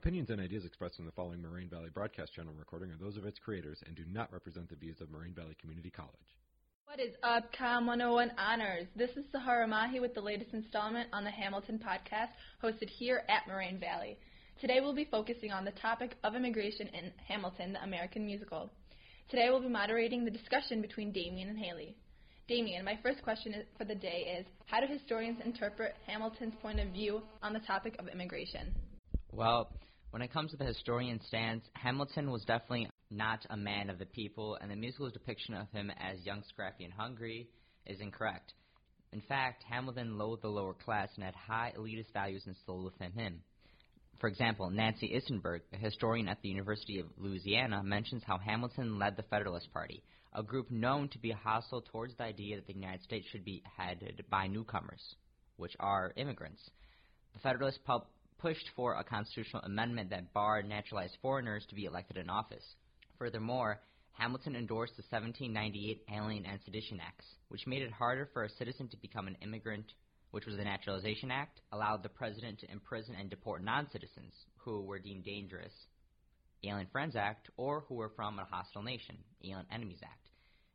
Opinions and ideas expressed in the following Moraine Valley Broadcast Channel recording are those of its creators and do not represent the views of Moraine Valley Community College. What is up, Com 101 Honors? This is Sahara Mahi with the latest installment on the Hamilton podcast, hosted here at Moraine Valley. Today we'll be focusing on the topic of immigration in Hamilton, the American musical. Today we'll be moderating the discussion between Damien and Haley. Damien, my first question for the day is How do historians interpret Hamilton's point of view on the topic of immigration? Well, when it comes to the historian stance, Hamilton was definitely not a man of the people, and the musical's depiction of him as young, scrappy, and hungry is incorrect. In fact, Hamilton loathed the lower class and had high elitist values instilled within him. For example, Nancy Isenberg, a historian at the University of Louisiana, mentions how Hamilton led the Federalist Party, a group known to be hostile towards the idea that the United States should be headed by newcomers, which are immigrants. The Federalist pub pushed for a constitutional amendment that barred naturalized foreigners to be elected in office. Furthermore, Hamilton endorsed the 1798 Alien and Sedition Acts, which made it harder for a citizen to become an immigrant, which was the Naturalization Act, allowed the president to imprison and deport non-citizens who were deemed dangerous, Alien Friends Act, or who were from a hostile nation, Alien Enemies Act.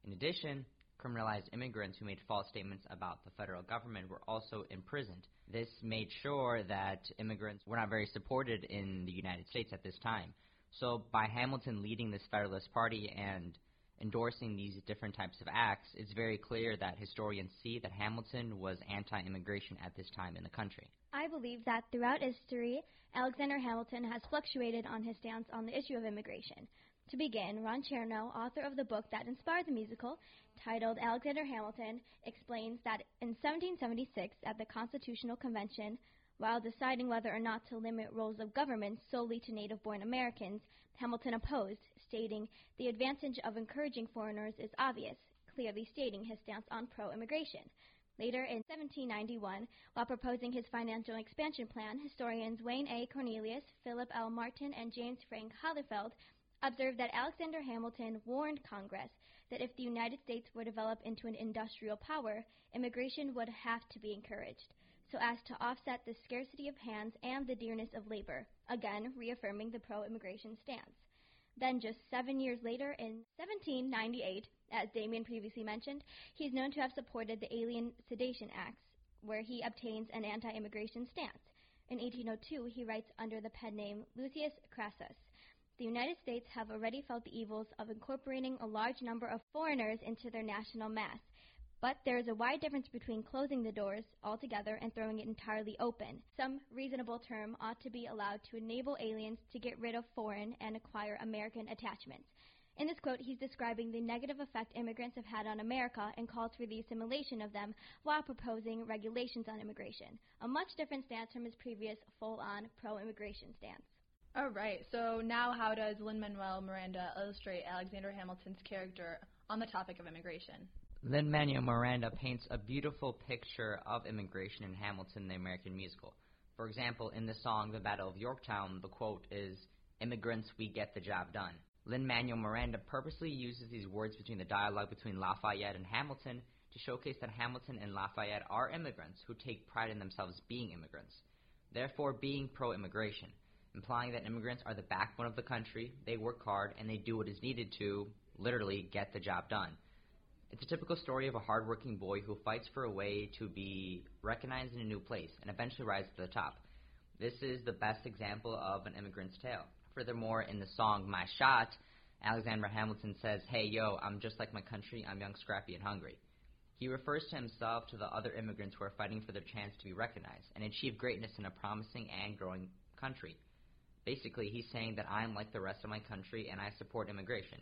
In addition, criminalized immigrants who made false statements about the federal government were also imprisoned. This made sure that immigrants were not very supported in the United States at this time. So by Hamilton leading this Federalist Party and endorsing these different types of acts, it's very clear that historians see that Hamilton was anti-immigration at this time in the country. I believe that throughout history, Alexander Hamilton has fluctuated on his stance on the issue of immigration. To begin, Ron Chernow, author of the book that inspired the musical, titled Alexander Hamilton, explains that in 1776 at the Constitutional Convention, while deciding whether or not to limit roles of government solely to native-born Americans, Hamilton opposed, stating, the advantage of encouraging foreigners is obvious, clearly stating his stance on pro-immigration. Later in 1791, while proposing his financial expansion plan, historians Wayne A. Cornelius, Philip L. Martin, and James Frank Hollifield observed that Alexander Hamilton warned Congress that if the United States were to develop into an industrial power, immigration would have to be encouraged, so as to offset the scarcity of hands and the dearness of labor, again reaffirming the pro-immigration stance. Then, just seven years later, in 1798, as Damien previously mentioned, he is known to have supported the Alien Sedition Acts, where he obtains an anti-immigration stance. In 1802, he writes under the pen name Lucius Crassus, the United States have already felt the evils of incorporating a large number of foreigners into their national mass, but there is a wide difference between closing the doors altogether and throwing it entirely open. Some reasonable term ought to be allowed to enable aliens to get rid of foreign and acquire American attachments. In this quote, he's describing the negative effect immigrants have had on America and calls for the assimilation of them while proposing regulations on immigration. A much different stance from his previous full on pro immigration stance. All right, so now how does Lin-Manuel Miranda illustrate Alexander Hamilton's character on the topic of immigration? Lin-Manuel Miranda paints a beautiful picture of immigration in Hamilton, the American musical. For example, in the song The Battle of Yorktown, the quote is, Immigrants, we get the job done. Lin-Manuel Miranda purposely uses these words between the dialogue between Lafayette and Hamilton to showcase that Hamilton and Lafayette are immigrants who take pride in themselves being immigrants, therefore being pro-immigration implying that immigrants are the backbone of the country, they work hard, and they do what is needed to, literally, get the job done. It's a typical story of a hardworking boy who fights for a way to be recognized in a new place and eventually rise to the top. This is the best example of an immigrant's tale. Furthermore, in the song My Shot, Alexander Hamilton says, Hey yo, I'm just like my country, I'm young, scrappy, and hungry. He refers to himself to the other immigrants who are fighting for their chance to be recognized and achieve greatness in a promising and growing country. Basically, he's saying that I'm like the rest of my country and I support immigration.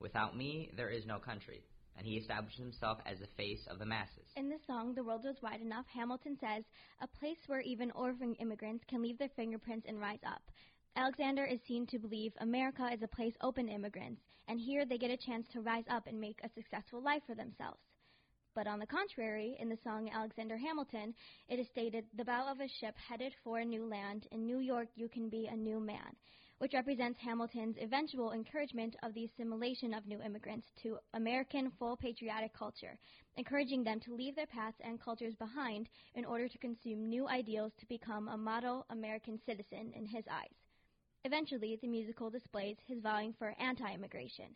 Without me, there is no country. And he establishes himself as the face of the masses. In the song, The World Was Wide Enough, Hamilton says, A place where even orphan immigrants can leave their fingerprints and rise up. Alexander is seen to believe America is a place open to immigrants, and here they get a chance to rise up and make a successful life for themselves. But on the contrary, in the song Alexander Hamilton, it is stated, the bow of a ship headed for a new land, in New York you can be a new man, which represents Hamilton's eventual encouragement of the assimilation of new immigrants to American full patriotic culture, encouraging them to leave their paths and cultures behind in order to consume new ideals to become a model American citizen in his eyes. Eventually, the musical displays his vowing for anti immigration.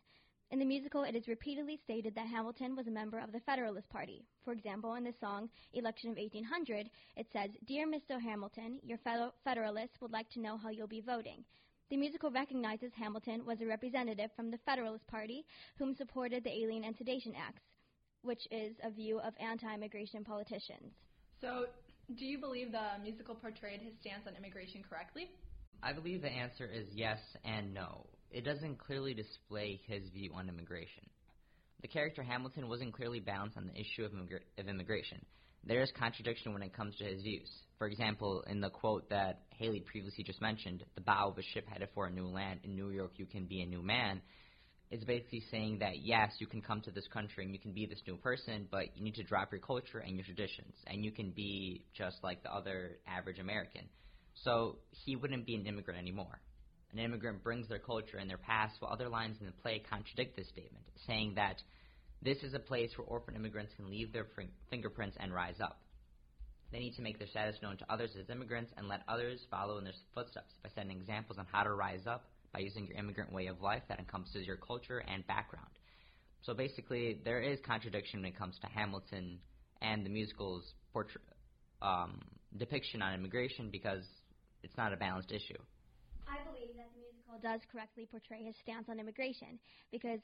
In the musical, it is repeatedly stated that Hamilton was a member of the Federalist Party. For example, in the song Election of 1800, it says, Dear Mr. Hamilton, your fellow Federalists would like to know how you'll be voting. The musical recognizes Hamilton was a representative from the Federalist Party whom supported the Alien and Sedition Acts, which is a view of anti immigration politicians. So, do you believe the musical portrayed his stance on immigration correctly? I believe the answer is yes and no. It doesn't clearly display his view on immigration. The character Hamilton wasn't clearly balanced on the issue of, immigra- of immigration. There is contradiction when it comes to his views. For example, in the quote that Haley previously just mentioned, the bow of a ship headed for a new land, in New York you can be a new man, it's basically saying that yes, you can come to this country and you can be this new person, but you need to drop your culture and your traditions, and you can be just like the other average American. So he wouldn't be an immigrant anymore. An immigrant brings their culture and their past, while other lines in the play contradict this statement, saying that this is a place where orphan immigrants can leave their fingerprints and rise up. They need to make their status known to others as immigrants and let others follow in their footsteps by setting examples on how to rise up by using your immigrant way of life that encompasses your culture and background. So basically, there is contradiction when it comes to Hamilton and the musical's portray- um, depiction on immigration because it's not a balanced issue. Believe that the musical does correctly portray his stance on immigration because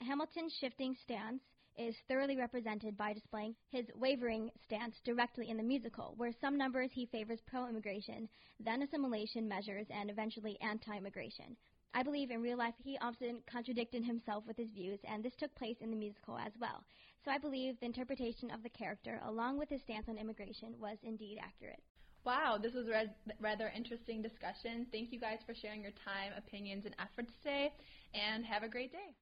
Hamilton's shifting stance is thoroughly represented by displaying his wavering stance directly in the musical, where some numbers he favors pro immigration, then assimilation measures, and eventually anti immigration. I believe in real life he often contradicted himself with his views, and this took place in the musical as well. So I believe the interpretation of the character, along with his stance on immigration, was indeed accurate. Wow, this was a rather interesting discussion. Thank you guys for sharing your time, opinions, and efforts today, and have a great day.